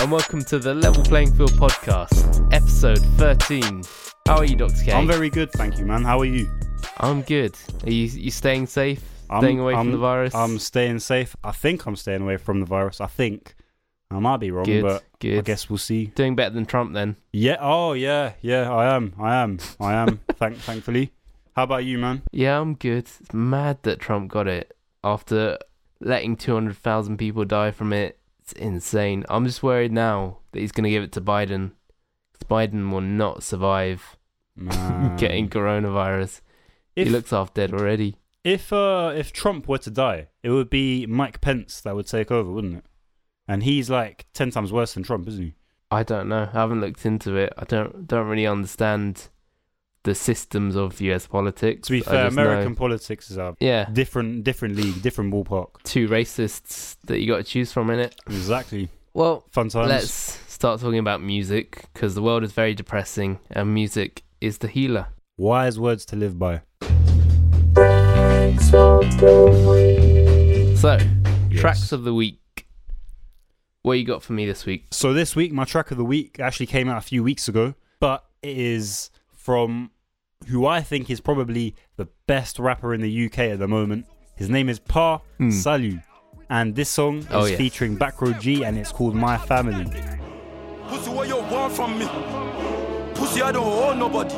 and welcome to the Level Playing Field podcast, episode 13. How are you, Dr. K? I'm very good, thank you, man. How are you? I'm good. Are you you staying safe? I'm, staying away I'm, from the virus? I'm staying safe. I think I'm staying away from the virus. I think. I might be wrong, good, but good. I guess we'll see. Doing better than Trump then. Yeah. Oh, yeah. Yeah. I am. I am. I am. Thank. Thankfully. How about you, man? Yeah, I'm good. It's mad that Trump got it after letting 200,000 people die from it. It's insane. I'm just worried now that he's going to give it to Biden. 'Cause Biden will not survive Man. getting coronavirus. If he looks half dead already. if uh if Trump were to die, it would be Mike Pence that would take over, wouldn't it? And he's like ten times worse than Trump, isn't he? I don't know. I haven't looked into it. I don't don't really understand the systems of US politics. To be fair, just know- American politics is a yeah, different different league, different ballpark. two racists that you got to choose from in it. Exactly. Well, Fun times. let's start talking about music because the world is very depressing and music is the healer. Wise words to live by. So, Yes. tracks of the week. What you got for me this week? So this week, my track of the week actually came out a few weeks ago, but it is from who I think is probably the best rapper in the UK at the moment. His name is Pa Hmm. Salieu, and this song is Oh, yeah. featuring BackRoad Gee, and it's called My Family. Pussy, what you want from me? Pussy, I don't owe nobody.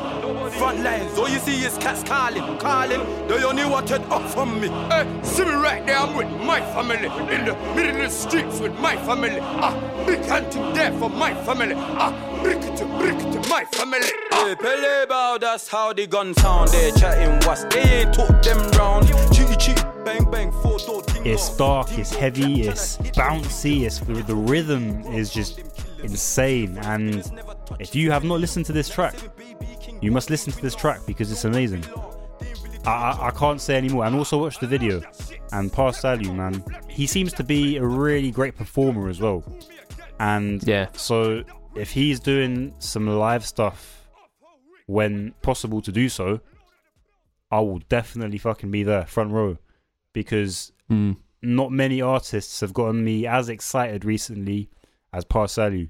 Front lines, all you see is cats calling, calling. They only wanted up from me. Hey, see me right there, I'm with my family. In the middle of the streets with my family. Ah, big hunting there for my family. Ah, brick to brick to my family. Hey, Pele bow, that's how the gun sound. They chatting what's they ain't took them round. Cheaty cheat, bang bang, four door It's dark, it's heavy, it's bouncy, it's the, the rhythm is just insane. And if you have not listened to this track, you must listen to this track because it's amazing. I, I, I can't say anymore. And also watch the video. And Pa Salieu, man, he seems to be a really great performer as well. And Yeah. so if he's doing some live stuff when possible to do so, I will definitely fucking be there, front row, because Hmm. not many artists have gotten me as excited recently as Pa Salieu.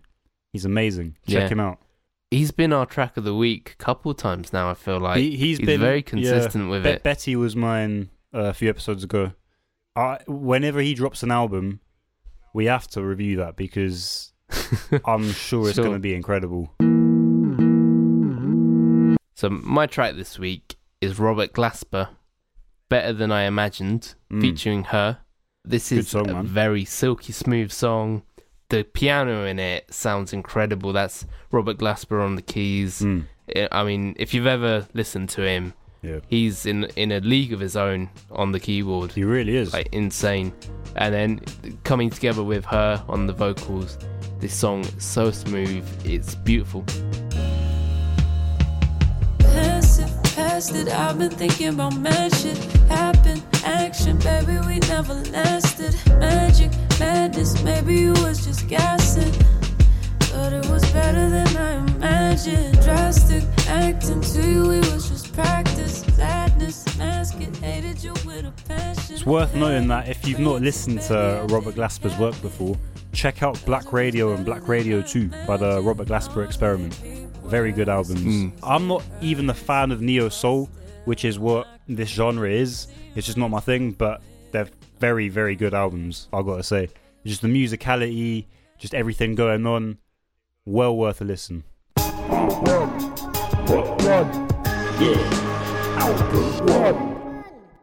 He's amazing. Check Yeah. him out. He's been our track of the week a couple times now. I feel like he, he's he's been very yeah, consistent with Bet- it. Betty was mine uh, a few episodes ago. I, whenever he drops an album, we have to review that because I'm sure it's Sure. going to be incredible. So my track this week is Robert Glasper, "Better Than I Imagined," Mm. featuring her. This is song, a man. very silky smooth song. The piano in it sounds incredible. That's Robert Glasper on the keys. Mm. I- mean, if you've ever listened to him, Yeah, he's in in a league of his own on the keyboard, he really is. like insane. And then coming together with her on the vocals, this song so smooth. It's beautiful. I've been thinking about shit. Happen, action, baby, we never lasted. Magic, madness, maybe you was just gassing. But it was better than I imagined. Drastic, acting to you, it was just practice. Sadness, mask it, hated you with a passion. It's worth knowing that if you've not listened to Robert Glasper's work before, check out Black Radio and Black Radio 2 by the Robert Glasper Experiment. Very good albums. Mm. I'm not even a fan of neo soul, which is what this genre is. It's just not my thing, but they're very, very good albums, i got to say. Just the musicality, just everything going on, well worth a listen.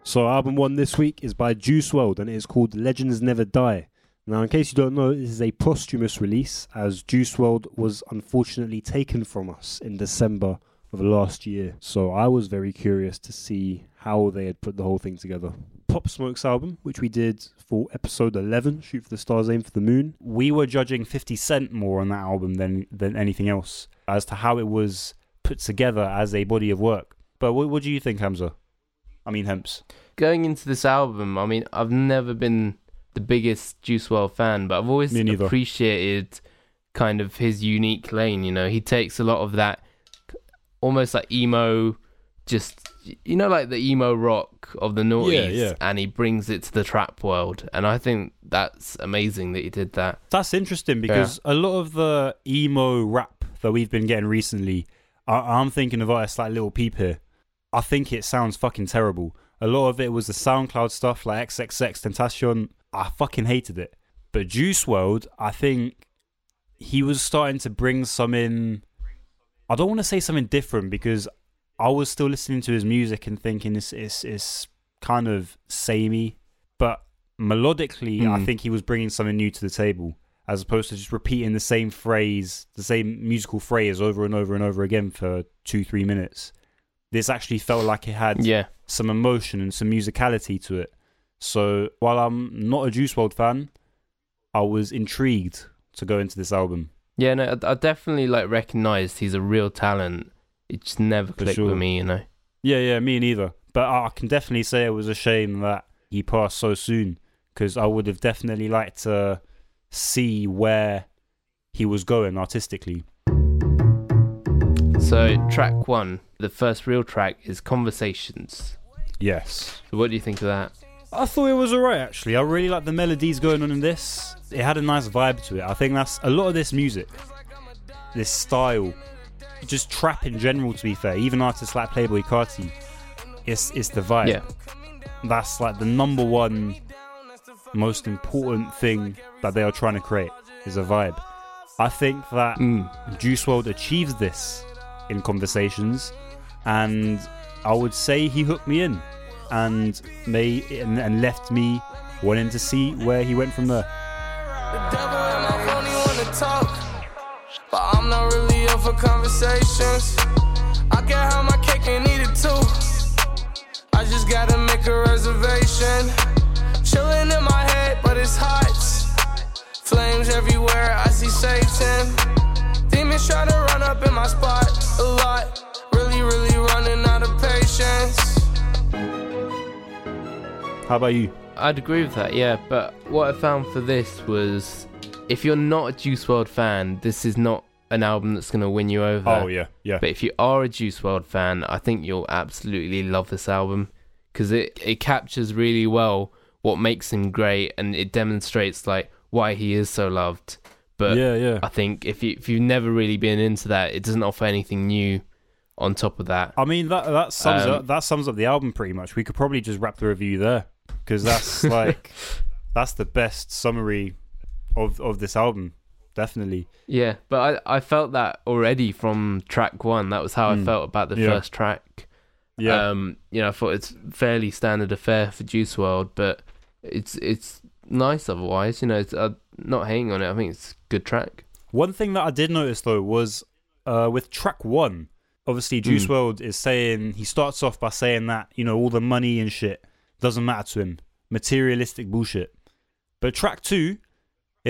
So, album one this week is by Juice WRLD and it is called Legends Never Die. Now, in case you don't know, this is a posthumous release as Juice WRLD was unfortunately taken from us in December of last year. So, I was very curious to see how they had put the whole thing together. Pop Smoke's album, which we did for episode 11, Shoot for the Stars, Aim for the Moon, we were judging 50 Cent more on that album than, than anything else as to how it was put together as a body of work. But what, what do you think, Hamza? I mean, Hemps. going into this album, I mean, I've never been the biggest Juice WRLD fan, but I've always appreciated kind of his unique lane. You know, he takes a lot of that almost like emo just you know like the emo rock of the noughties, yeah. and he brings it to the trap world, and I think that's amazing that he did that. That's interesting because a lot of the emo rap that we've been getting recently, I- I'm thinking of artists like Lil Peep here. I think it sounds fucking terrible. A lot of it was the SoundCloud stuff like XXXTentacion. I fucking hated it. But Juice WRLD, I think he was starting to bring some in. I don't want to say something different because I was still listening to his music and thinking it's it's, it's kind of samey. But melodically, I Hmm. think he was bringing something new to the table as opposed to just repeating the same phrase, the same musical phrase over and over and over again for two, three minutes. This actually felt like it had Yeah, some emotion and some musicality to it. So while I'm not a Juice WRLD fan, I was intrigued to go into this album. yeah. No, I, I definitely like recognized he's a real talent. It just never clicked sure. with me, you know. Yeah, yeah, me neither. But I I can definitely say it was a shame that he passed so soon because I would have definitely liked to see where he was going artistically. So track one, the first real track is Conversations. Yes. So what do you think of that? I thought it was alright actually. I really like the melodies going on in this. It had a nice vibe to it. I think that's a lot of this music, this style, just trap in general. To be fair, even artists like Playboi Carti, it's it's the vibe. Yeah, That's like the number one most important thing that they are trying to create is a vibe. I think that mm. Juice WRLD achieves this in conversations, and I would say he hooked me in, and may and, and left me wanting to see where he went from there. The But I'm not really up for conversations. I can have my cake and eat it too. I just gotta make a reservation. Chilling in my head, but it's hot. Flames everywhere, I see Satan. Demons try to run up in my spot a lot. Really, really running out of patience. How about you? I'd agree with that. Yeah, but what I found for this was, if you're not a Juice WRLD fan, this is not an album that's gonna win you over. Oh yeah, yeah, But if you are a Juice WRLD fan, I think you'll absolutely love this album because it, it captures really well what makes him great and it demonstrates like why he is so loved. But yeah, yeah. I think if you if you've never really been into that, it doesn't offer anything new on top of that. I mean that that sums Um, up that sums up the album pretty much. We could probably just wrap the review there because that's like that's the best summary of of this album, definitely. Yeah, but I I felt that already from track one. That was how I Mm. felt about the Yeah. first track. Yeah, Um, you know, I thought it's fairly standard affair for Juice WRLD but it's it's nice otherwise. You know, it's, I'm not hating on it. I think it's a good track. One thing that I did notice though was uh, with track one, obviously Juice Mm. WRLD is saying he starts off by saying that you know all the money and shit doesn't matter to him, materialistic bullshit. But track two,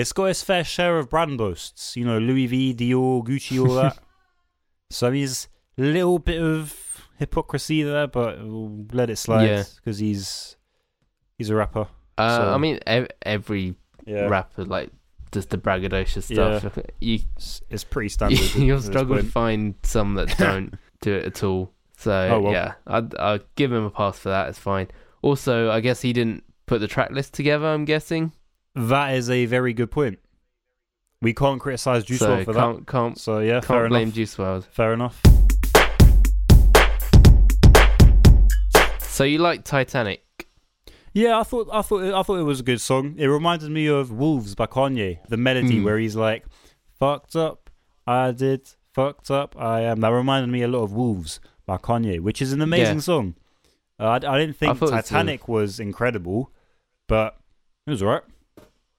it's got its fair share of brand boasts. You know, Louis V, Dior, Gucci, all that. so he's a little bit of hypocrisy there, but we'll let it slide Yeah. because he's he's a rapper. Uh, So- I mean, ev- every Yeah, rapper like does the braggadocious stuff. You it's, it's pretty standard. you'll struggle to find some that don't do it at all. So Oh, well. yeah, I'd, I'd give him a pass for that. It's fine. Also, I guess he didn't put the track list together. I'm guessing. That is a very good point. We can't criticize Juice so WRLD for that. can't can't So yeah, fair can't blame enough. Juice WRLD. Fair enough. So you like Titanic? Yeah, I thought I thought I thought it was a good song. It reminded me of Wolves by Kanye. The melody Mm. where he's like, "Fucked up, I did. Fucked up, I am." That reminded me a lot of Wolves by Kanye, which is an amazing Yeah. song. Uh, I, I didn't think thought it was Titanic was incredible, but it was alright.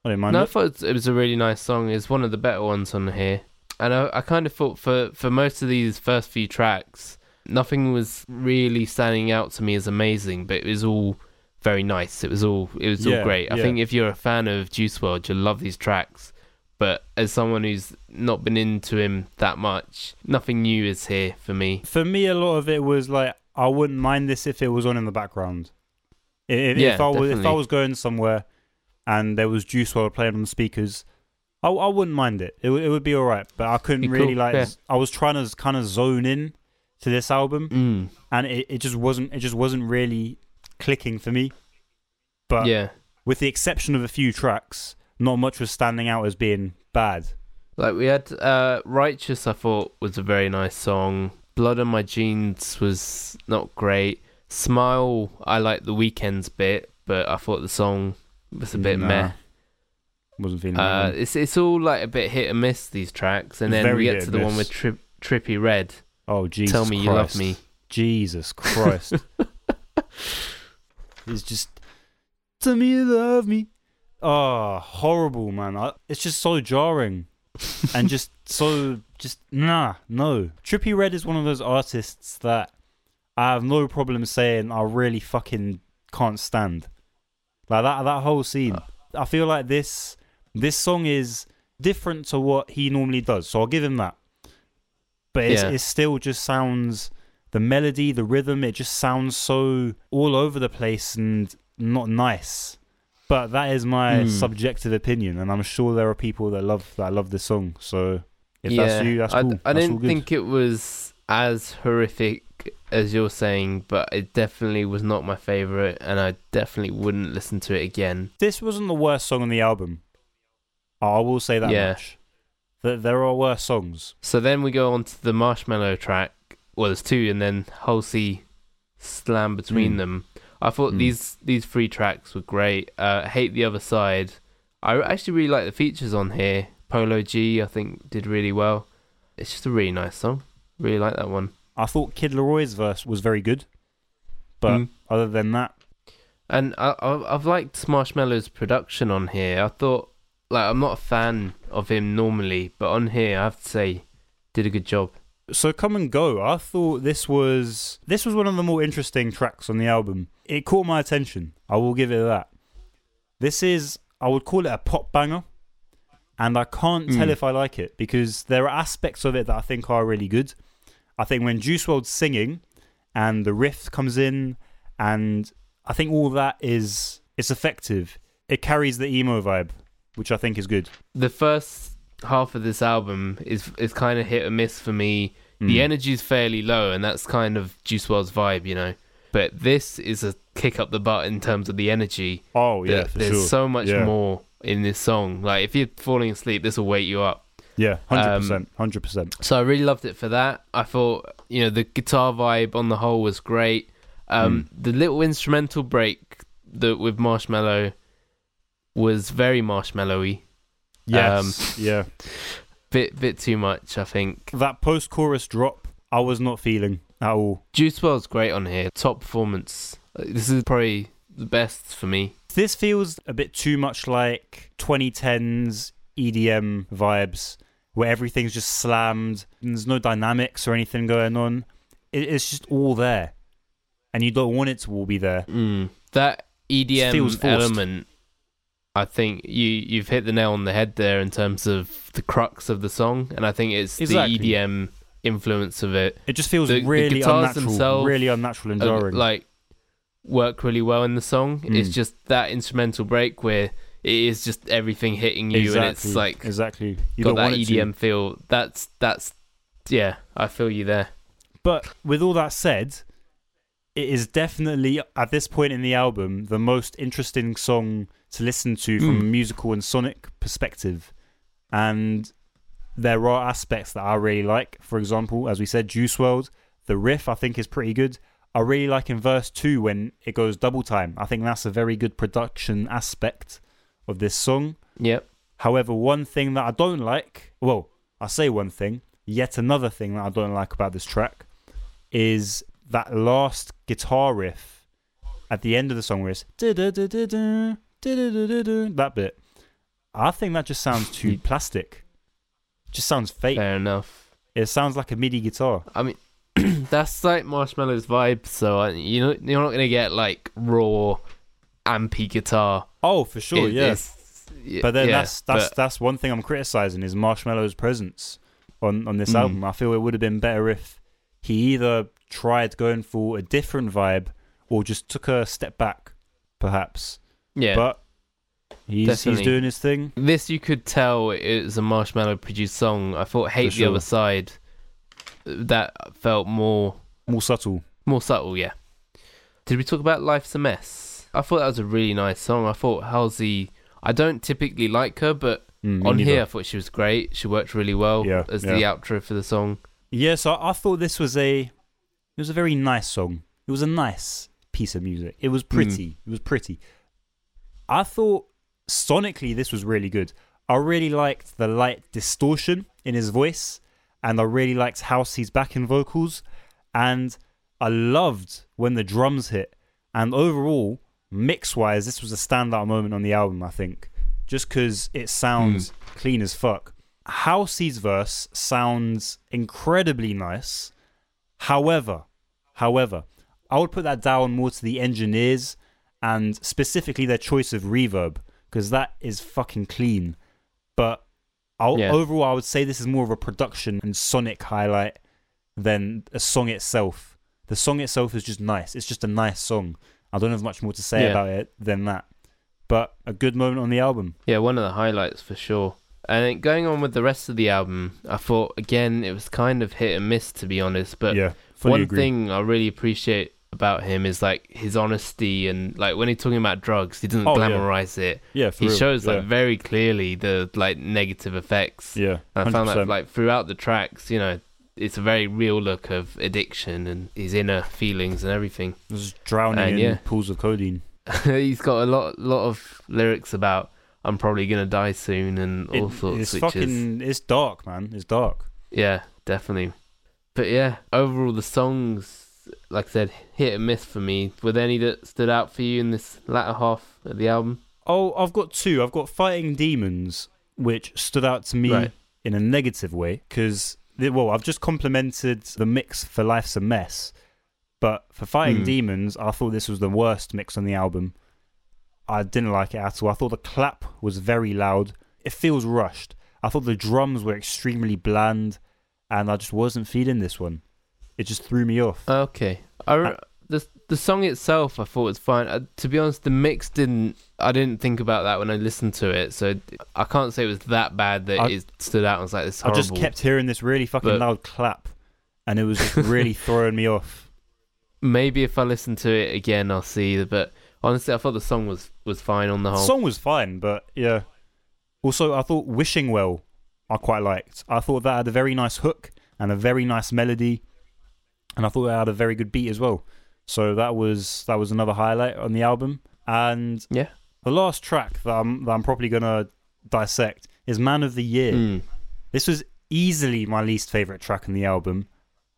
I didn't mind No, I thought it was a really nice song. It's one of the better ones on here. And I, I kind of thought for, for most of these first few tracks, nothing was really standing out to me as amazing, but it was all very nice. It was all it was Yeah, all great. I yeah. think if you're a fan of Juice WRLD, you'll love these tracks. But as someone who's not been into him that much, nothing new is here for me. For me, a lot of it was like I wouldn't mind this if it was on in the background. If, Yeah, if I was if I was going somewhere and there was Juice WRLD playing on the speakers, I, I wouldn't mind it. It, would- it would be all right. But I couldn't really like. yeah. I was trying to kind of zone in to this album, Mm. and it, it just wasn't it just wasn't really clicking for me. But yeah. with the exception of a few tracks, not much was standing out as being bad. Like we had uh Righteous I thought was a very nice song. Blood on My Jeans was not great. Smile I like the Weeknd's bit, but I thought the song was a bit Nah, meh. Wasn't feeling Uh it's it's all like a bit hit and miss these tracks and then we get to the one with Tri- Trippie Redd. Oh Jesus! Tell me you love me. Jesus Christ! it's just tell me you love me. Oh, horrible, man! I, it's just so jarring, and just so just nah, no. Trippie Redd is one of those artists that I have no problem saying I really fucking can't stand. Like that that whole scene. I feel like this this song is different to what he normally does, so I'll give him that. But it's, Yeah. it still just sounds the melody, the rhythm, it just sounds so all over the place and not nice. But that is my Hmm. subjective opinion, and I'm sure there are people that love that love this song. So if yeah, that's you, that's I, cool. I That's all didn't think it was as horrific as you're saying, but it definitely was not my favorite, and I definitely wouldn't listen to it again. this wasn't the worst song on the album. I will say that Yeah. much. That there are worse songs. So then we go on to the Marshmello track. Well, there's two, and then Halsey slam between Mm. them. I thought Mm. these these three tracks were great. Uh, Hate the other side. I actually really like the features on here. Polo G, I think, did really well. It's just a really nice song. Really like that one. I thought Kid LAROI's verse was very good, but Mm. other than that, And I, I, I've liked Marshmello's production on here. I thought, like, I'm not a fan of him normally, but on here, I have to say, did a good job. so come and go. I thought this was this was one of the more interesting tracks on the album. It caught my attention. I will give it that. This is I would call it a pop banger, and I can't tell Mm. if I like it because there are aspects of it that I think are really good. I think when Juice WRLD's singing and the riff comes in, and I think all that is it's effective. It carries the emo vibe, which I think is good. The first half of this album is is kind of hit or miss for me. The Mm. energy's fairly low, and that's kind of Juice WRLD's vibe, you know. But this is a kick up the butt in terms of the energy. Oh yeah, there's sure. so much Yeah. more in this song. Like if you're falling asleep, this will wake you up. Yeah, hundred Um, percent, hundred percent. So I really loved it for that. I thought, you know, the guitar vibe on the whole was great. Um, Hmm. The little instrumental break that with Marshmello was very marshmallowy. Yes, yeah. Bit bit too much, I think. That post-chorus drop, I was not feeling at all. Juice WRLD's great on here. Top performance. Uh, This is probably the best for me. This feels a bit too much like 2010s EDM vibes, where everything's just slammed. And there's no dynamics or anything going on. It, it's just all there, and you don't want it to all be there. Mm. That EDM element, I think you you've hit the nail on the head there in terms of the crux of the song, and I think it's Exactly. the EDM influence of it. It just feels The- the really guitars unnatural, themselves really unnatural and uh, jarring. like work really well in the song. It's Mm. just that instrumental break where it is just everything hitting you, exactly, and it's like exactly. You got that it to. EDM feel. That's that's yeah, I feel you there. But with all that said, it is definitely at this point in the album the most interesting song to listen to from Mm. a musical and sonic perspective. And there are aspects that I really like. For example, as we said, Juice WRLD, the riff I think is pretty good. I really like in verse two when it goes double time. I think that's a very good production aspect of this song. Yep. However, one thing that I don't like, well, I say one thing, yet another thing that I don't like about this track is that last guitar riff at the end of the song where it's that bit. I think that just sounds too plastic. Just sounds fake. Fair enough. It sounds like a MIDI guitar. I mean, that's like Marshmello's vibe. So you know, you're not gonna get like raw, ampy guitar. Oh, for sure, It- yeah. But then yeah, that's that's but- that's one thing I'm criticizing is Marshmello's presence on on this Mm. album. I feel it would have been better if he either tried going for a different vibe or just took a step back, perhaps. yeah. But he's he's doing his thing. this you could tell is a Marshmello produced song. I thought "Hate the. Other Side" that felt more More subtle. more subtle. Yeah. Did we talk about Life's a Mess? I thought that was a really nice song. I thought Halsey. I don't typically like her, but Mm, on neither. here I thought she was great. She worked really well Yeah, as yeah. the outro for the song. Yeah, so I thought this was a it was a very nice song. It was a nice piece of music. It was pretty. It was pretty. I thought sonically this was really good. I really liked the light distortion in his voice and I really liked Halsey's backing vocals and I loved when the drums hit and overall mix wise this was a standout moment on the album I think just cuz it sounds hmm. clean as fuck. Halsey's verse sounds incredibly nice. However, however, I would put that down more to the engineers and specifically their choice of reverb because that is fucking clean. But I'll, Yeah. overall, I would say this is more of a production and sonic highlight than a song itself. The song itself is just nice. It's just a nice song. I don't have much more to say Yeah. about it than that. But a good moment on the album. Yeah, one of the highlights for sure. And going on with the rest of the album, I thought again it was kind of hit and miss to be honest. But yeah, one agree. thing I really appreciate about him is like his honesty and like when he's talking about drugs, he doesn't Oh, yeah. glamorize it. yeah, for He real. shows yeah. like very clearly the like negative effects. yeah, And I found that like throughout the tracks, you know, it's a very real look of addiction and his inner feelings and everything. Just drowning And in yeah. pools of codeine. he's got a lot lot of lyrics about I'm probably gonna die soon and all It- sorts, it's which fucking, is it's dark, man. It's dark. yeah, definitely. But yeah, overall the songs, like I said, hit and miss for me. Were there any that stood out for you in this latter half of the album? Oh, I've got two. I've got Fighting Demons, which stood out to me Right. in a negative way because, well, I've just complimented the mix for Life's a Mess, but for Fighting Hmm. Demons, I thought this was the worst mix on the album. I didn't like it at all. I thought the clap was very loud. It feels rushed. I thought the drums were extremely bland, and I just wasn't feeling this one. It just threw me off. Okay, I Uh, the the song itself I thought was fine. Uh, to be honest, the mix didn't. I didn't think about that when I listened to it, so I can't say it was that bad that I- it stood out. and was like this I just kept hearing this really fucking But- loud clap, and it was just really throwing me off. Maybe if I listen to it again, I'll see. But honestly, I thought the song was was fine on the The whole. song was fine, but yeah. Also, I thought "Wishing Well" I quite liked. I thought that had a very nice hook and a very nice melody, and I thought it had a very good beat as well. So that was that was another highlight on the album. And Yeah. The last track that I'm that I'm probably gonna dissect is "Man of the Year." Mm. This was easily my least favorite track on the album.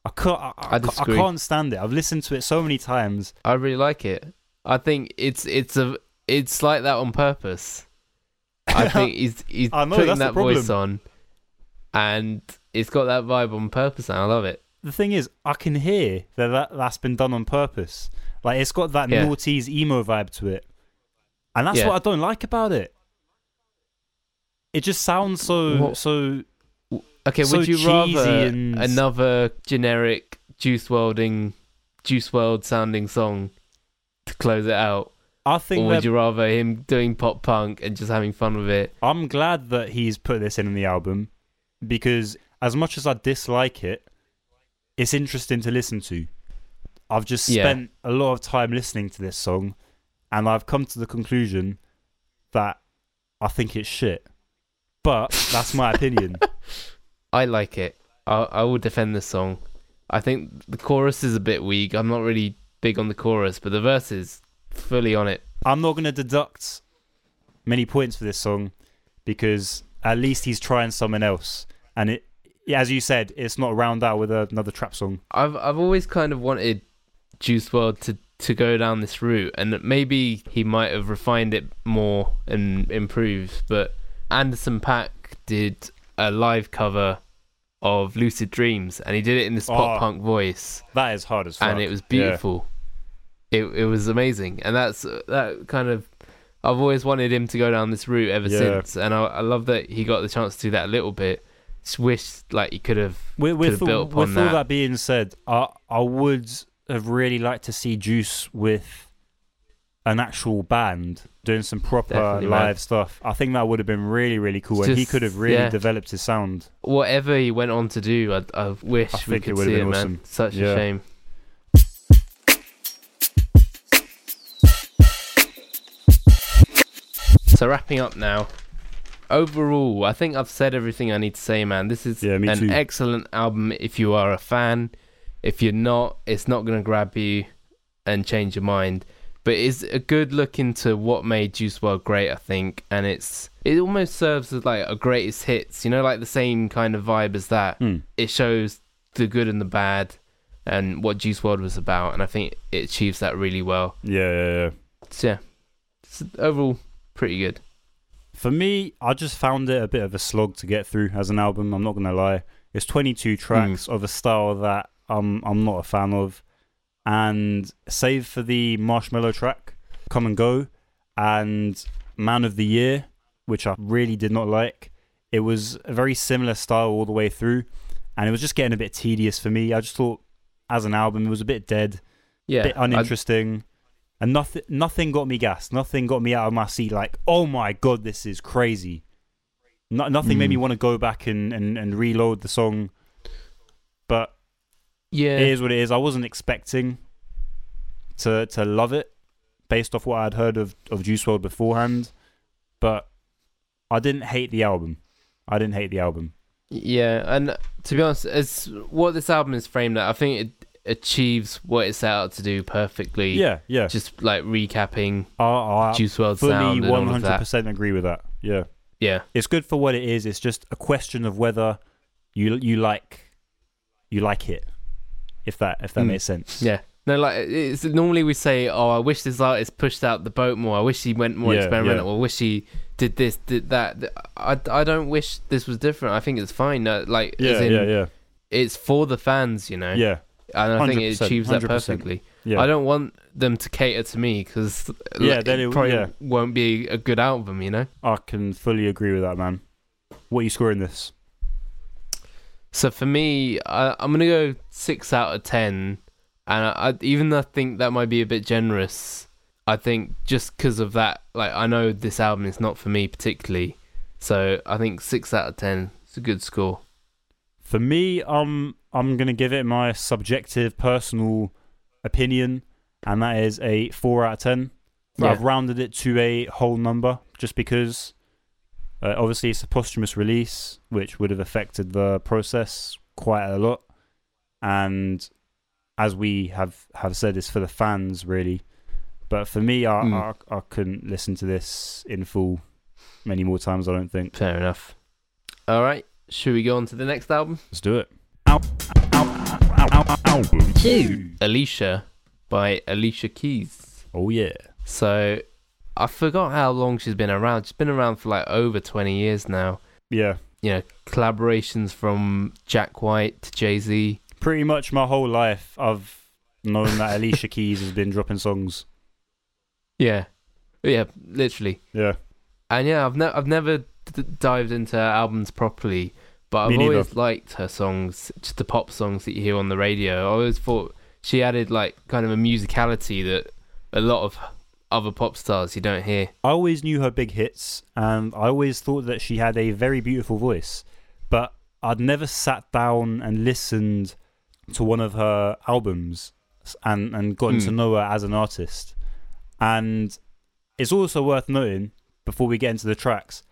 I can't. I, I, I I can't stand it. I've listened to it so many times. I really like it. I think it's it's a it's like that on purpose. I think he's he's I know, putting that voice on, and it's got that vibe on purpose, and I love it. the thing is, I can hear that, that that's been done on purpose. Like it's got that Yeah. noughties emo vibe to it, and that's Yeah. what I don't like about it. It just sounds so What- so. Okay, So would you rather and- another generic Juice Worlding, Juice WRLD sounding song to close it out, I think. or would that you rather him doing pop punk and just having fun with it? I'm glad that he's put this in on the album because as much as I dislike it, it's interesting to listen to. I've just Yeah. spent a lot of time listening to this song, and I've come to the conclusion that I think it's shit. But that's my opinion. I like it. I I will defend this song. I think the chorus is a bit weak. I'm not really big on the chorus, but the verse is fully on it. I'm not going to deduct many points for this song because at least he's trying something else. And it, as you said, it's not round out with another trap song. I've I've always kind of wanted Juice WRLD to to go down this route, and maybe he might have refined it more and improved. But Anderson .Paak did a live cover of Lucid Dreams, and he did it in this pop Oh. punk voice, That is hard as fuck. and it was Yeah. beautiful. It it was amazing, and that's that kind of. I've always wanted him to go down this route ever Yeah. since, and I, I love that he got the chance to do that a little bit. Just wish like he could have With, with, all, with all that. that being said, I I would have really liked to see Juice with an actual band doing some proper Definitely, live man. stuff. I think that would have been really, really cool, and he could have really yeah. developed his sound. Whatever he went on to do, I, I wish I we think it could see been it, awesome. man. Such Yeah. a shame. So wrapping up now. Overall, I think I've said everything I need to say, man. This is Yeah, an too. excellent album if you are a fan. If you're not, it's not going to grab you and change your mind. But it's a good look into what made Juice WRLD great, I think, and it's it almost serves as like a greatest hits, you know, like the same kind of vibe as that. Hmm. It shows the good and the bad, and what Juice WRLD was about, and I think it achieves that really well. Yeah, yeah, yeah. So yeah, it's overall pretty good. For me, I just found it a bit of a slog to get through as an album. I'm not gonna lie. It's 22 tracks of a style that I'm I'm not a fan of, and save for the Marshmello track, "Come and Go," and "Man of the Year," which I really did not like. It was a very similar style all the way through, and it was just getting a bit tedious for me. I just thought, as an album, it was a bit dead Yeah, bit I- uninteresting. and nothing nothing got me gassed. Nothing got me out of my seat like, oh my god, this is crazy. No, nothing made me Mm. want to go back and, and, and reload the song. But yeah, it is what it is. I wasn't expecting to to love it based off what I'd heard of, of Juice WRLD beforehand. But I didn't hate the album. I didn't hate the album. Yeah, and to be honest, as what this album is framed at, I think it achieves what it set out to do perfectly. Yeah, yeah. just like recapping I, I Juice WRLD fully sound one hundred percent agree with that. Yeah. Yeah, it's good for what it is. It's just a question of whether you you like you like it. If that if that Mm. makes sense. yeah. No, like it's normally we say, "Oh, I wish this artist pushed out the boat more. I wish he went more Yeah, experimental. yeah. I wish he did this, did that." I, I don't wish this was different. I think it's fine. Uh, like, Yeah, as in, yeah, yeah, it's for the fans, you know. yeah, and I think it 100%, achieves that 100%. perfectly. yeah. I don't want them to cater to me because Yeah, like, then it it- probably yeah. won't be a good album, you know. I can fully agree with that, man. What are you scoring this? So for me, I, I'm gonna go six out of ten, and I, I even though I think that might be a bit generous, I think just because of that, like I know this album is not for me particularly, so I think six out of ten is a good score. For me, um, I'm gonna give it my subjective, personal opinion, and that is a four out of ten. Yeah. I've rounded it to a whole number just because, uh, obviously, it's a posthumous release, which would have affected the process quite a lot, and as we have have said, it's for the fans really. But for me, I, Mm. I I couldn't listen to this in full many more times. I don't think. Fair enough. All right, should we go on to the next album? Let's do it. Album two. Alicia by Alicia Keys. Oh yeah. So I forgot how long she's been around. She's been around for like over 20 years now. Yeah. You know, collaborations from Jack White to Jay Z. Pretty much my whole life, I've known that Alicia Keys has been dropping songs. Yeah, yeah, literally. Yeah. And yeah, I've ne- I've never d- dived into her albums properly, but I've always liked her songs, just the pop songs that you hear on the radio. I always thought she added like kind of a musicality that a lot of other pop stars you don't hear. I always knew her big hits, and I always thought that she had a very beautiful voice, but I'd never sat down and listened to one of her albums and and gotten Hmm. to know her as an artist. And it's also worth noting before we get into the tracks,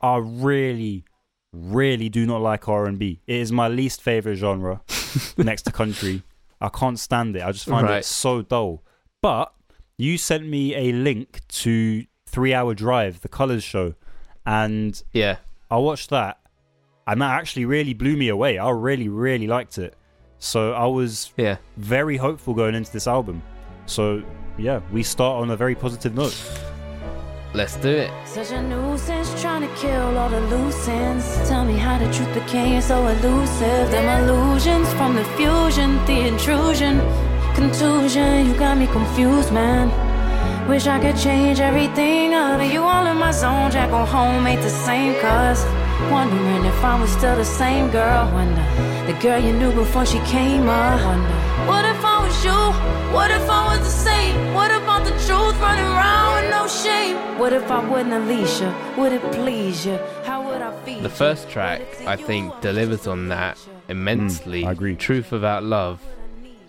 I really, really do not like R and B. It is my least favorite genre, next to country. I can't stand it. I just find Right. it so dull. But you sent me a link to Three Hour Drive, the Colors show, and Yeah, I watched that, and that actually really blew me away. I really, really liked it. So I was yeah. very hopeful going into this album. So yeah, we start on a very positive note. Let's do it. Such a nuisance trying to kill all the loose ends. Tell me how the truth became so elusive. Them illusions from the fusion, the intrusion, contusion. You got me confused, man. Wish I could change everything up. You all in my zone, Jack on home ain't the same. Cause wondering if I was still the same girl. Wonder the girl you knew before she came up. Wonder what if I was was you? What if I was the same? What about the truth running around with no shame? What if I wasn't Alicia? Would it please you? How would I feel? The first track, I think, delivers on that immensely. Mm, I agree. Truth about Love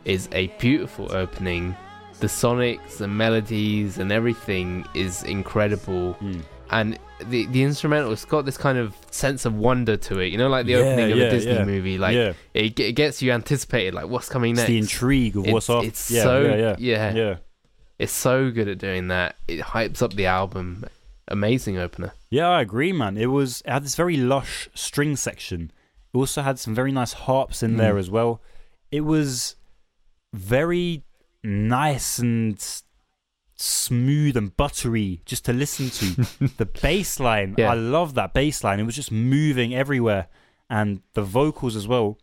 is a beautiful opening. The sonics, the melodies, and everything is incredible. Mm. And the the instrumental, it's got this kind of sense of wonder to it. You know, like the Yeah, opening of yeah, a Disney yeah. movie. Like it, it gets you anticipated, like what's coming It's next. the intrigue of what's It's- off. it's yeah, so- yeah, yeah, yeah. yeah. It's so good at doing that. It hypes up the album. Amazing opener. Yeah, I agree, man. It was it had this very lush string section. It also had some very nice harps in there Mm. as well. It was very nice and smooth and buttery just to listen to. the bass line, Yeah. I love that bass line. It was just moving everywhere. And the vocals as well,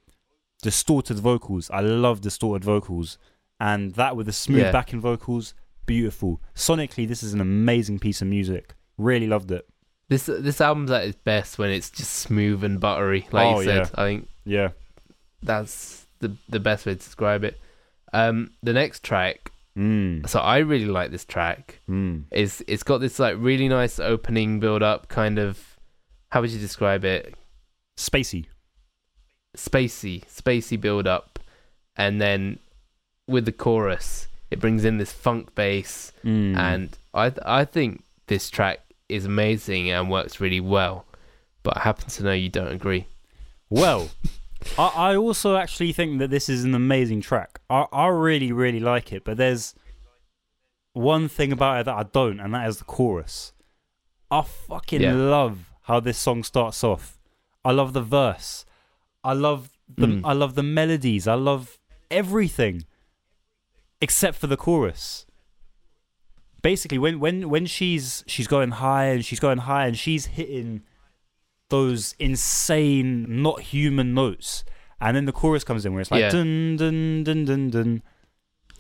distorted vocals. I love distorted vocals. And that with the smooth Yeah. backing vocals, beautiful. Sonically, this is an amazing piece of music. Really loved it. This this album's at its best when it's just smooth and buttery, like Oh, you said. yeah. I think Yeah. that's the the best way to describe it. Um, the next track, Mm. so I really like this track. Mm. Is it's got this like really nice opening build up, kind of. How would you describe it? Spacey. Spacey, spacey build up, and then with the chorus, it brings in this funk bass, Mm. and I I think this track is amazing and works really well. But I happen to know you don't agree. Well, I, I also actually think that this is an amazing track. I, I really, really like it, but there's one thing about it that I don't, and that is the chorus. I fucking Yeah. love how this song starts off. I love the verse. I love the Mm. I love the melodies. I love everything except for the chorus. Basically, when when when she's she's going high and she's going high and she's hitting those insane, not human notes, and then the chorus comes in where it's like Yeah. dun dun dun dun dun.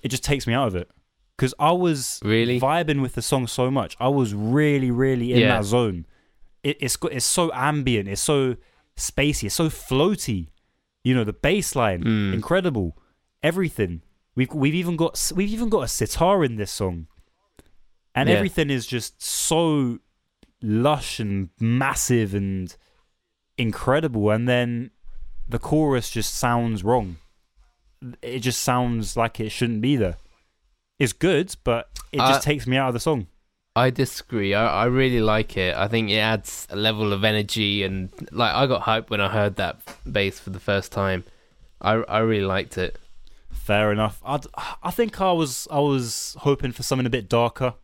It just takes me out of it because I was Really? vibing with the song so much. I was really, really in Yeah. that zone. It, it's got, it's so ambient. It's so spacey. It's so floaty. You know the bass line, Mm. incredible. Everything. We've we've even got we've even got a sitar in this song, and Yeah. everything is just so lush and massive and incredible. And then the chorus just sounds wrong. It just sounds like it shouldn't be there. It's good, but it just Uh, takes me out of the song. I disagree. I, I really like it. I think it adds a level of energy and like I got hyped when I heard that bass for the first time. I I really liked it. Fair enough. I I think I was I was hoping for something a bit darker,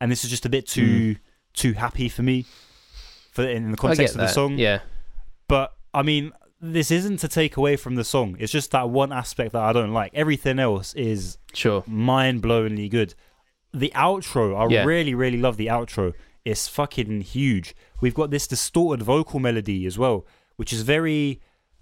and this is just a bit too too happy for me, for in the Hmm. Context of the that. song. Yeah. But I mean, this isn't to take away from the song. It's just that one aspect that I don't like. Everything else is Sure. mind blowingly good. The outro, I Yeah. really, really love the outro. It's fucking huge. We've got this distorted vocal melody as well, which is very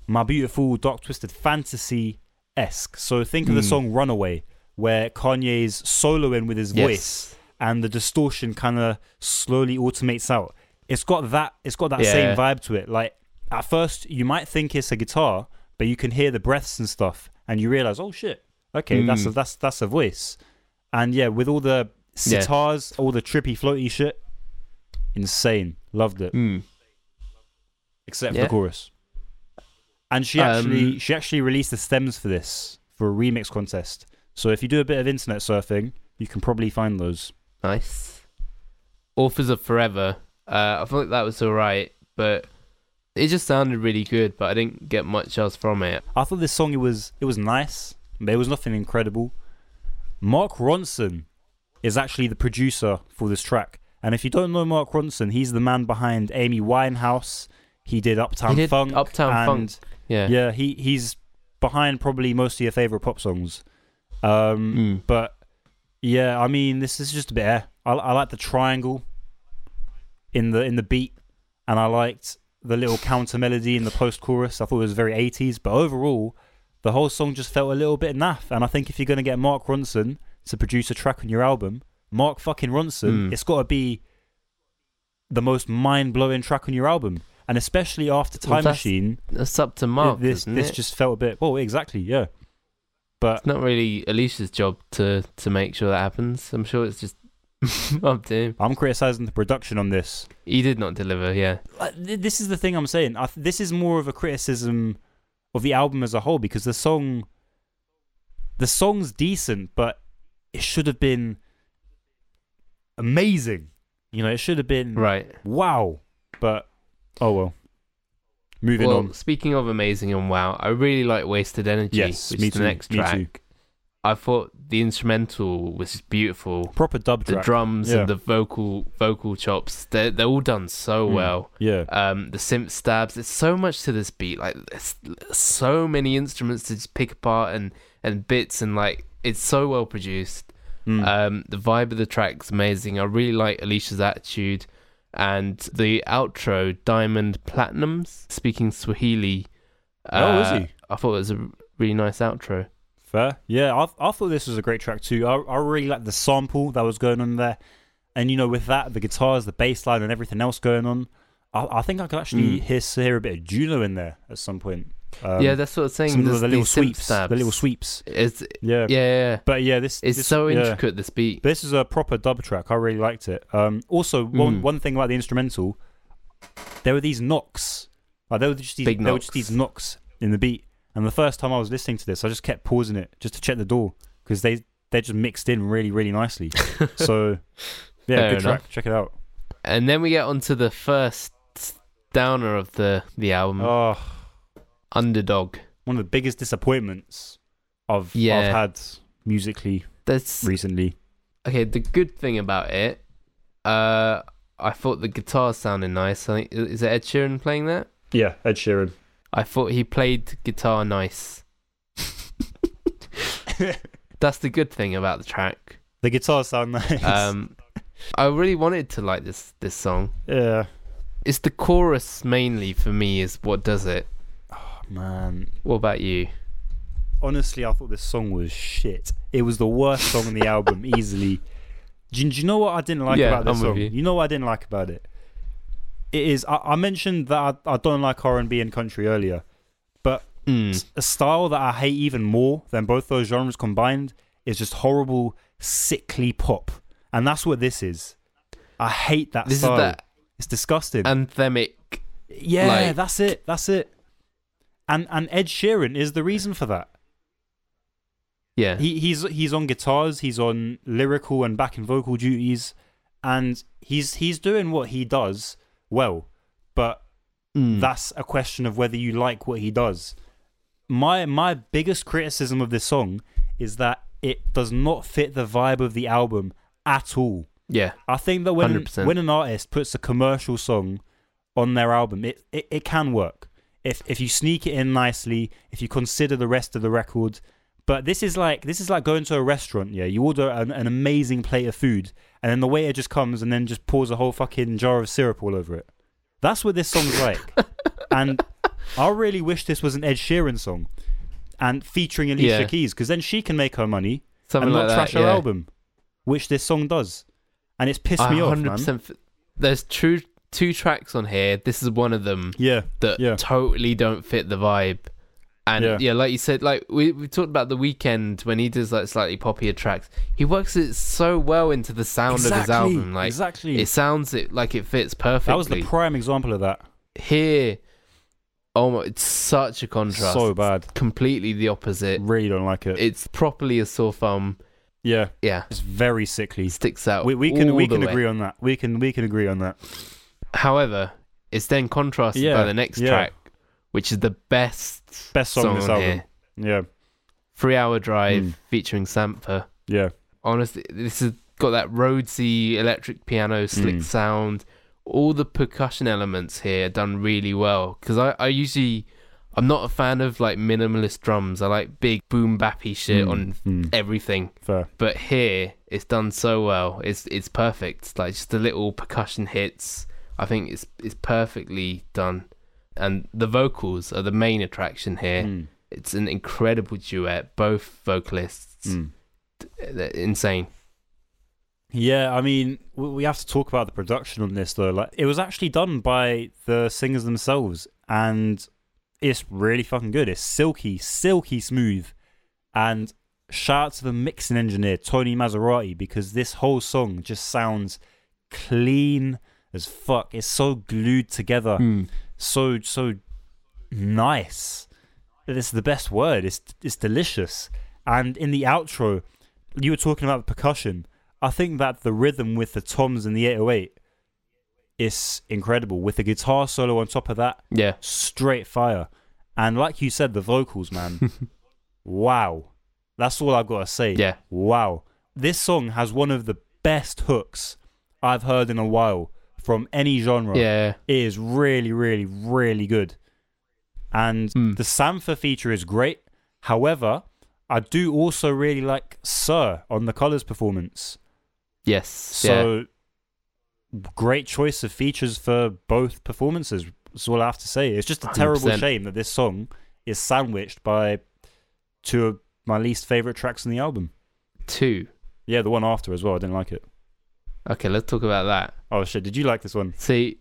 my beautiful dark twisted fantasy esque. So think of the Mm. song Runaway, where Kanye's soloing with his voice Yes. And the distortion kind of slowly automates out. It's got that. It's got that Yeah. same vibe to it. Like at first, you might think it's a guitar, but you can hear the breaths and stuff, and you realize, oh shit, okay, that's a Mm. that's that's a voice. And yeah, with all the Yeah. sitars, all the trippy floaty shit, insane. Loved it, Mm. except for Yeah. the chorus. And she actually Um, she actually released the stems for this for a remix contest. So if you do a bit of internet surfing, you can probably find those. Nice. Authors of Forever. Uh, I thought that was alright, but it just sounded really good. But I didn't get much else from it. I thought this song it was it was nice, but it was nothing incredible. Mark Ronson is actually the producer for this track, and if you don't know Mark Ronson, he's the man behind Amy Winehouse. He did Uptown He did Funk. Uptown and, Funk. Yeah. Yeah, he he's behind probably most of your favorite pop songs. Um, Mm. but yeah, I mean, this is just a bit. Eh. I, I like the triangle in the in the beat, and I liked the little counter melody in the post chorus. I thought it was very 80s, but overall, the whole song just felt a little bit naff. And I think if you're gonna get Mark Ronson to produce a track on your album, Mark fucking Ronson, Mm. it's got to be the most mind blowing track on your album. And especially after Well, Time that's Machine, That's up to Mark. this this it? just felt a bit. Well, exactly, yeah. But It's not really Alicia's job to to make sure that happens. I'm sure it's just up to him. I'm criticizing the production on this. He did not deliver. Yeah, Uh, This is the thing I'm saying. I th- this is more of a criticism of the album as a whole because the song, the song's decent, but it should have been amazing. You know, it should have been right. wow. But oh well. Moving well, on. speaking of amazing and wow, I really like Wasted Energy, Yes, which me is the too, next me track. too. I thought the instrumental was beautiful. Proper dub The drums Yeah. and the vocal vocal chops, they're they're all done so Mm. well. Yeah. Um, the synth stabs, there's so much to this beat. Like there's so many instruments to just pick apart and and bits and like it's so well produced. Mm. Um, the vibe of the track's amazing. I really like Alicia's attitude and the outro, Diamond Platnumz, speaking Swahili. Oh, is uh, he? I thought it was a really nice outro. Fair. Yeah, I, I thought this was a great track too. I, I really liked the sample that was going on there. And, you know, with that, the guitars, the bass line, and everything else going on, I, I think I could actually Mm. hear, hear a bit of Juno in there at some point. Um, yeah, that's what I'm saying. some of the little sweeps. stabs. The little sweeps. It's, Yeah. yeah, yeah. But yeah, this It's this- so yeah. intricate, this beat. This is a proper dub track. I really liked it. Um, also, one Mm. one thing about the instrumental, there were these knocks. Like there were just these, Big there were just these knocks in the beat. And the first time I was listening to this, I just kept pausing it just to check the door because they they just mixed in really really nicely. so yeah, Fair good track. Check it out. And then we get onto the first downer of the, the album, Oh, Underdog. one of the biggest disappointments I've Yeah. I've had musically That's recently. okay. The good thing about it, uh, I thought the guitar sounded nice. I think is it Ed Sheeran playing that? Yeah, Ed Sheeran. I thought he played guitar nice. That's the good thing about the track. The guitar sound nice. Um, I really wanted to like this this song. yeah. It's the chorus mainly for me is what does it. Man, What about you? honestly, I thought this song was shit. It was the worst song on the album, easily. Do you, do you know what I didn't like Yeah, about this I'm with song? you. know what I didn't like about it? It is. I, I mentioned that I, I don't like R and B and country earlier, but Mm. a style that I hate even more than both those genres combined is just horrible, sickly pop, and that's what this is. I hate that This style. is that It's disgusting. anthemic. yeah, like- that's it. That's it. And and Ed Sheeran is the reason for that. Yeah, He he's he's on guitars, he's on lyrical and backing vocal duties, and he's he's doing what he does well. But Mm. that's a question of whether you like what he does. My my biggest criticism of this song is that it does not fit the vibe of the album at all. yeah. I think that when 100%. when an artist puts a commercial song on their album, it, it, it can work. If if you sneak it in nicely, if you consider the rest of the record. But this is like this is like going to a restaurant, yeah. You order an, an amazing plate of food, and then the waiter just comes and then just pours a whole fucking jar of syrup all over it. That's what this song's like. and I really wish this was an Ed Sheeran song, and featuring Alicia Yeah. Keys, because then she can make her money Something and like not that. trash her yeah. album, which this song does. And it's pissed I me off, 100% man. f- There's true two tracks on here. This is one of them Yeah, that Yeah. totally don't fit the vibe. And Yeah. yeah. like you said, like we we talked about the Weeknd when he does like slightly poppier tracks. He works it so well into the sound of his album. Like exactly. it sounds it like it fits perfectly. that was the prime example of that. here. Oh my! It's such a contrast. So bad. Completely the opposite. Really don't like it. It's properly a sore thumb. yeah, Yeah, it's very sickly. sticks out. We, we can we can way. agree on that. We can we can agree on that. However, it's then contrasted Yeah, by the next yeah. track, which is the best Best song, on this on album. here. Yeah, Three Hour Drive Mm. featuring Sampha. yeah, Honestly, this has got that Rhodesy electric piano slick Mm. sound. All the percussion elements here are done really well. Because I, I usually, I'm not a fan of like minimalist drums. I like big boom bappy shit Mm, on mm, everything. fair. But here, it's done so well. It's it's perfect. Like just the little percussion hits. I think it's it's perfectly done. And the vocals are the main attraction here. Mm, It's an incredible duet. Both vocalists, mm. they're insane. Yeah, I mean, we we have to talk about the production on this though. Like, it was actually done by the singers themselves, and it's really fucking good. It's silky, silky smooth, And shout out to the mixing engineer Tony Maserati because this whole song just sounds clean as fuck. It's so glued together, Mm. so so nice. Is the best word. It's it's delicious. And in the outro, you were talking about the percussion. I think that the rhythm with the toms and the 808 is incredible. With the guitar solo on top of that, Yeah. straight fire. And like you said, the vocals, man. wow. That's all I've got to say. Yeah. Wow. This song has one of the best hooks I've heard in a while from any genre. Yeah. Is really, really, really good. And Hmm. the Sampha feature is great. However, I do also really like Sir on the Colours performance. Yes. yeah. So great choice of features for both performances. That's all I have to say. It's just a terrible 100%. shame that this song is sandwiched by two of my least favorite tracks on the album. Two. Yeah, the one after as well. I didn't like it. Okay, let's talk about that. Oh shit! Did you like this one? See,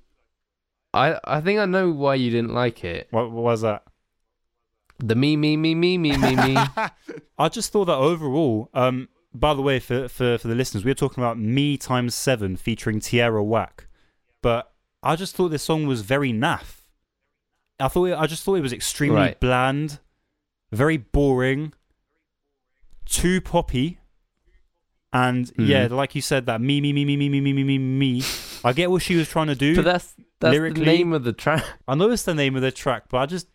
I I think I know why you didn't like it. What, what was that? The me me me me me me me. I just thought that overall. Um, by the way, for, for for the listeners, we were talking about Me Times Seven featuring Tierra Whack, but I just thought this song was very naff. I thought it, I just thought it was extremely Right. bland, very boring, too poppy, and yeah, like you said, that me me me me me me me me me me. I get what she was trying to do. but that's that's Lyrically- the name of the track. I know it's the name of the track, but I just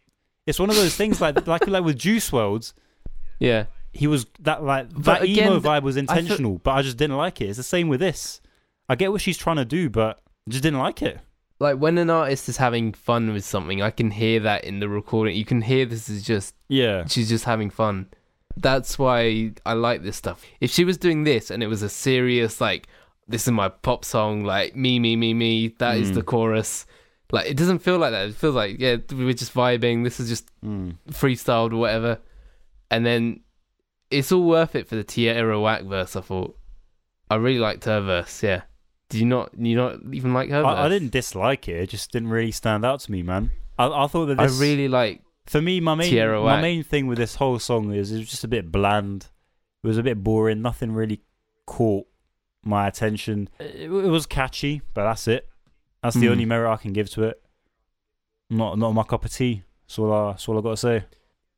it's one of those things like like like with Juice WRLD's. Yeah. he was that like But that again, emo vibe was I feel- intentional, but I just didn't like it. It's the same with this. I get what she's trying to do, but I just didn't like it. Like when an artist is having fun with something, I can hear that in the recording. You can hear this is just Yeah, she's just having fun. That's why I like this stuff. If she was doing this and it was a serious like this is my pop song, like me me me me, that is Mm. the chorus. Like it doesn't feel like that. It feels like yeah, we're just vibing. This is just Mm. freestyled or whatever. And then it's all worth it for the Tierra Whack verse. I thought I really liked her verse. Yeah. Did you not? You not even like her? I, I didn't dislike it. It just didn't really stand out to me, man. I, I thought that I this really like. For me my main Tierra my Whack. main thing with this whole song is it was just a bit bland. It was a bit boring. Nothing really caught my attention. It, it was catchy, but that's it. That's the Hmm. only merit I can give to it. Not not my cup of tea. That's all I, that's all I got to say.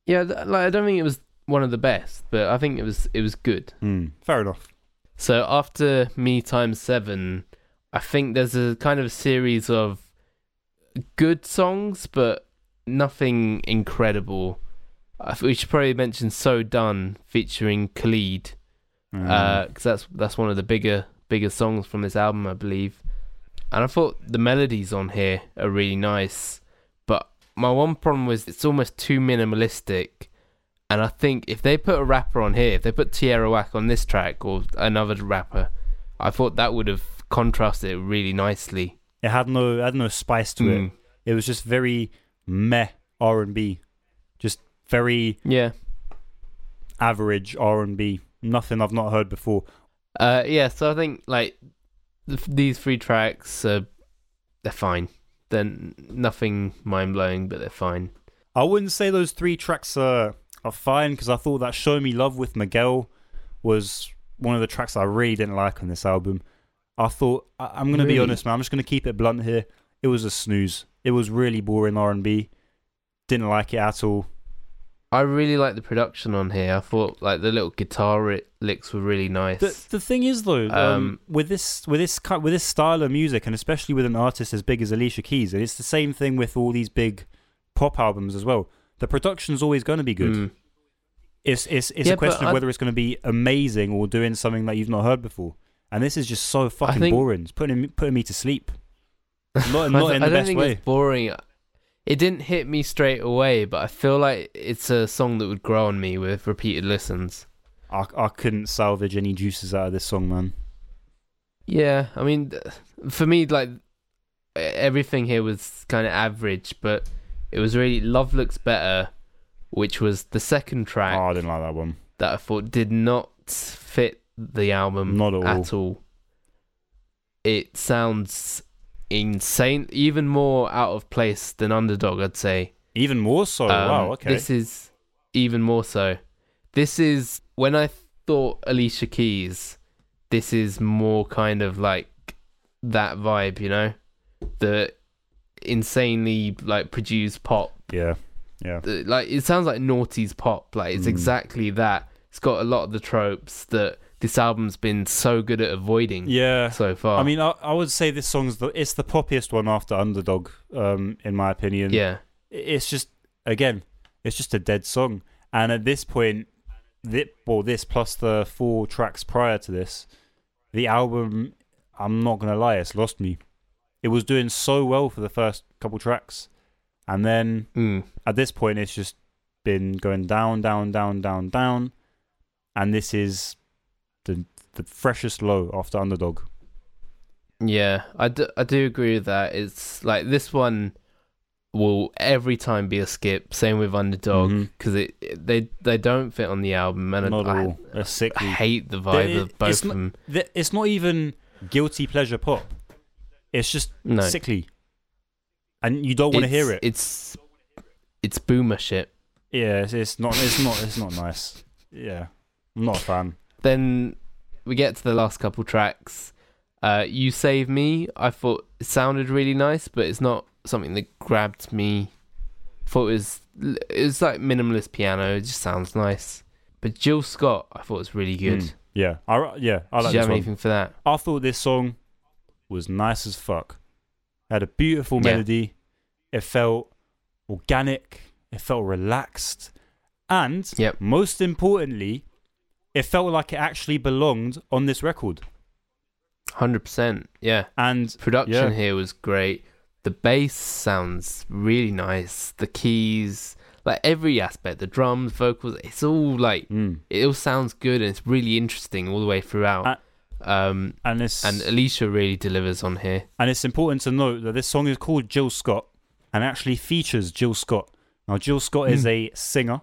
Yeah, th- like I don't think it was one of the best, but I think it was it was good. Hmm. Fair enough. So after Me Times Seven, I think there's a kind of series of good songs, but nothing incredible. I th- we should probably mention "So Done" featuring Khalid, because that's that's one of the bigger bigger songs from this album, I believe. And I thought the melodies on here are really nice, but my one problem was it's almost too minimalistic. And I think if they put a rapper on here, if they put Tierra Whack on this track or another rapper, I thought that would have contrasted it really nicely. it had no it had no spice to it. Mm. It was just very meh R and B, just very Yeah. average R and B. Nothing I've not heard before. Uh, yeah, so I think like th- these three tracks, uh, they're fine. They're nothing mind blowing, but they're fine. I wouldn't say those three tracks are are fine because I thought that "Show Me Love" with Miguel was one of the tracks I really didn't like on this album. I thought I- I'm gonna be honest, man. I'm just gonna keep it blunt here. It was a snooze. It was really boring R and B. Didn't like it at all. I really like the production on here. I thought like the little guitar licks were really nice. The the thing is though, um, Um, with this with this with this style of music, and especially with an artist as big as Alicia Keys, and it's the same thing with all these big pop albums as well. The production's always going to be good. Mm. It's it's it's Yeah, a question of I- whether it's going to be amazing or doing something that you've not heard before. And this is just so fucking think- boring. It's putting putting me to sleep. Not, I not th- in I don't best think way. it's boring. It didn't hit me straight away, but I feel like it's a song that would grow on me with repeated listens. I I couldn't salvage any juices out of this song, man. Yeah, I mean, for me, like everything here was kind of average, but it was really "Love Looks Better," which was the second track Oh, I didn't like that one. that I thought did not fit the album Not at all. at all. It sounds insane, even more out of place than Underdog, I'd say. Even more so. Um, wow. Okay. This is even more so. This is when I thought Alicia Keys. This is more kind of like that vibe, you know, the insanely like produced pop. Yeah, yeah. Like it sounds like Noughties pop. Like it's Mm. exactly that. It's got a lot of the tropes that this album's been so good at avoiding Yeah. so far. I mean, I, I would say this song's the it's the poppiest one after Underdog, um, in my opinion. yeah, it's just again, it's just a dead song. And at this point, this, well, this plus the four tracks prior to this, the album, I'm not gonna lie, it's lost me. It was doing so well for the first couple tracks, and then mm. at this point, it's just been going down, down, down, down, down, and this is the the freshest low after Underdog. Yeah, I do, I do agree with that. It's like this one will every time be a skip. Same with Underdog mm-hmm. because it, it- they they don't fit on the album, and Not I. They're I hate the vibe They- of both it's of them. Th- It's not even guilty pleasure pop. It's just No, sickly, and you don't want to hear it. It's it's boomer shit. Yeah, it's, it's not. It's not. It's not nice. Yeah, I'm not a fan. Then we get to the last couple tracks. Uh, you save me. I thought it sounded really nice, but it's not something that grabbed me. Thought it was it was like minimalist piano. It just sounds nice. But Jill Scott, I thought was really good. Mm. Yeah, I yeah, I Did like you this have one. anything for that? I thought this song was nice as fuck. had a beautiful Yeah. melody. It felt organic. It felt relaxed, and Yep. most importantly, it felt like it actually belonged on this record. Hundred percent. Yeah. And Production Yeah. here was great. The bass sounds really nice. The keys, like every aspect, the drums, vocals, it's all like mm, it all sounds good and it's really interesting all the way throughout. Uh, um, and and Alicia really delivers on here. And it's important to note that this song is called Jill Scott and actually features Jill Scott. Now, Jill Scott is Hmm. a singer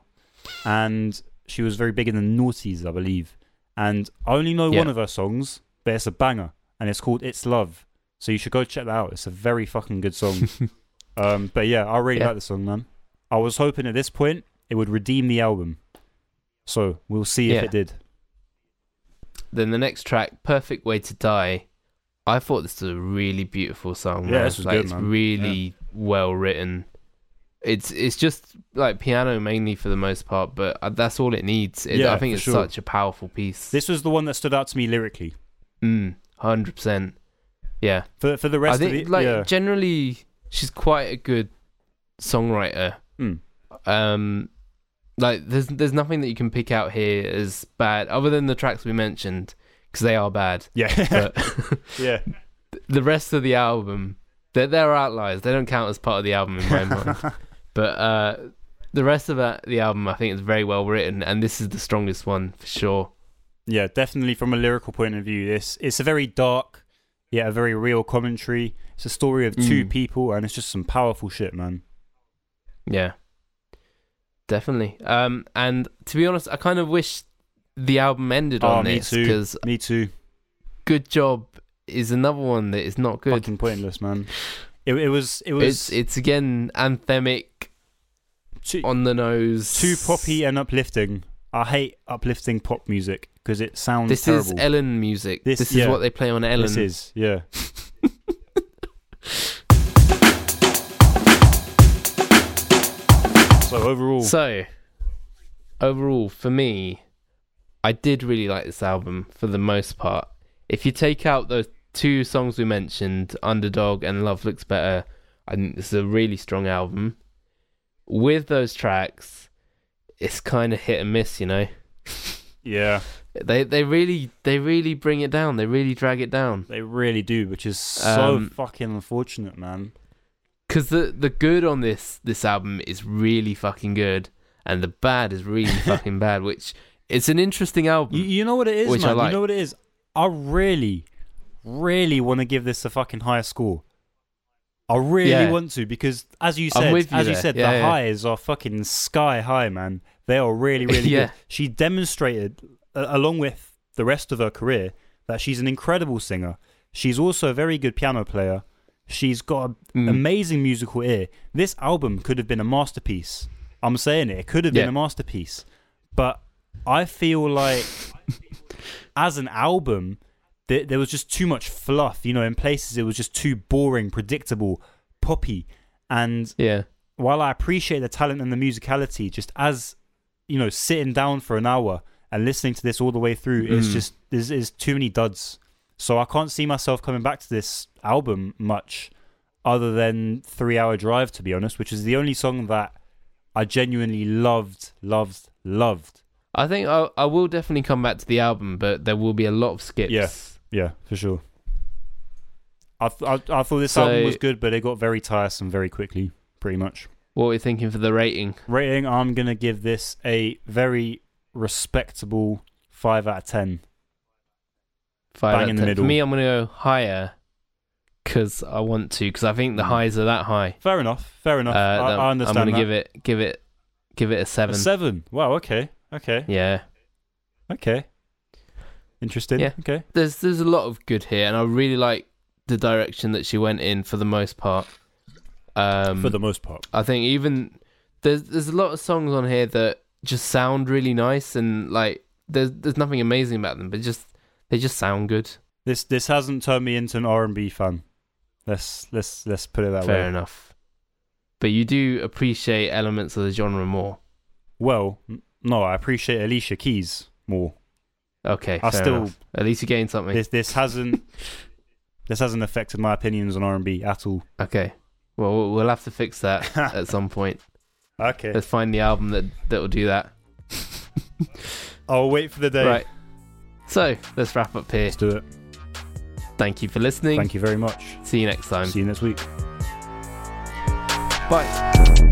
and she was very big in the noughties, I believe. And I only know Yeah. one of her songs, but it's a banger and it's called It's Love. So you should go check that out. It's a very fucking good song. um, but yeah, I really Yeah. like the song, man. I was hoping at this point it would redeem the album. So we'll see if it did. Then the next track, "Perfect Way to Die," I thought this was a really beautiful song. Yeah, man. this was like, good, It's man. really well written. It's it's just like piano mainly for the most part, but uh, that's all it needs. It, Yeah, I think it's sure. such a powerful piece. This was the one that stood out to me lyrically. Mm, hundred percent. Yeah, For for the rest I think of the like yeah. generally she's quite a good songwriter. Mm. Um, like there's there's nothing that you can pick out here as bad, other than the tracks we mentioned, because they are bad. Yeah. But yeah. the rest of the album, they're they're outliers. They don't count as part of the album in my mind. But uh, the rest of the album, I think, is very well written, and this is the strongest one for sure. Yeah, definitely from a lyrical point of view, this it's a very dark, yeah, a very real commentary. It's a story of two Mm. people, and it's just some powerful shit, man. Yeah, definitely. Um, and to be honest, I kind of wish the album ended Oh, on me this too. because Me too. "Good Job" is another one that is not good. Fucking pointless, man. It, it was it was It's it's again anthemic, too, on the nose, too poppy and uplifting. I hate uplifting pop music because it sounds This terrible. is Ellen music. This- This, yeah. is what they play on Ellen. This is yeah. so overall, So, overall, for me, I did really like this album for the most part. If you take out those two songs we mentioned, Underdog and Love Looks Better, I think this is a really strong album. With those tracks, it's kind of hit and miss, you know. yeah, They they really they really bring it down. They really drag it down. they really do, which is so Um, fucking unfortunate, man. Because the the good on this this album is really fucking good, and the bad is really fucking bad. Which it's an interesting album. You, you know what it is, Which I man. like. You know what it is. I really, really want to give this a fucking higher score. I really Yeah. want to because, as you said, you as you said, Yeah, the yeah. highs are fucking sky high, man. They are really, really good. She demonstrated, uh, along with the rest of her career, that she's an incredible singer. She's also a very good piano player. She's got an Mm. amazing musical ear. This album could have been a masterpiece. I'm saying it. It could have been a masterpiece. But I feel like as an album, there, there was just too much fluff. You know, in places it was just too boring, predictable, poppy. And Yeah. while I appreciate the talent and the musicality, just as you know, sitting down for an hour and listening to this all the way through is Mm. just is is too many duds. So I can't see myself coming back to this album much, other than Three Hour Drive, to be honest, which is the only song that I genuinely loved, loved, loved. I think I, I will definitely come back to the album, but there will be a lot of skips. Yeah. Yeah, for sure. I th- I, I thought this So- album was good, but it got very tiresome very quickly, pretty much. What are we thinking for the rating? Rating, I'm gonna give this a very respectable five out of ten. Five Bang out in the 10. middle. For me, I'm going to go higher because I want to, because I think the Mm. highs are that high. Fair enough. Fair enough. Uh, I, I understand. I'm that. To give it, give it, give it a seven. a seven. Wow. Okay. Okay. Yeah. Okay. Interesting. Yeah. Okay. There's there's a lot of good here, and I really like the direction that she went in for the most part. Um, For the most part. I think even there's there's a lot of songs on here that just sound really nice, and like there's there's nothing amazing about them, but just they just sound good. This this hasn't turned me into an R and B fan. Let's let's let's put it that Fair way. enough. But you do appreciate elements of the genre more. Well, no, I appreciate Alicia Keys more. Okay, I still enough. at least you gained something. this this hasn't this hasn't affected my opinions on R and B at all. Okay, well we'll- we'll have to fix that at some point. Okay. Let's find the album that that will do that. I'll wait for the day. Right. So let's wrap up here. Let's do it. Thank you for listening. Thank you very much. See you next time. See you next week. Bye.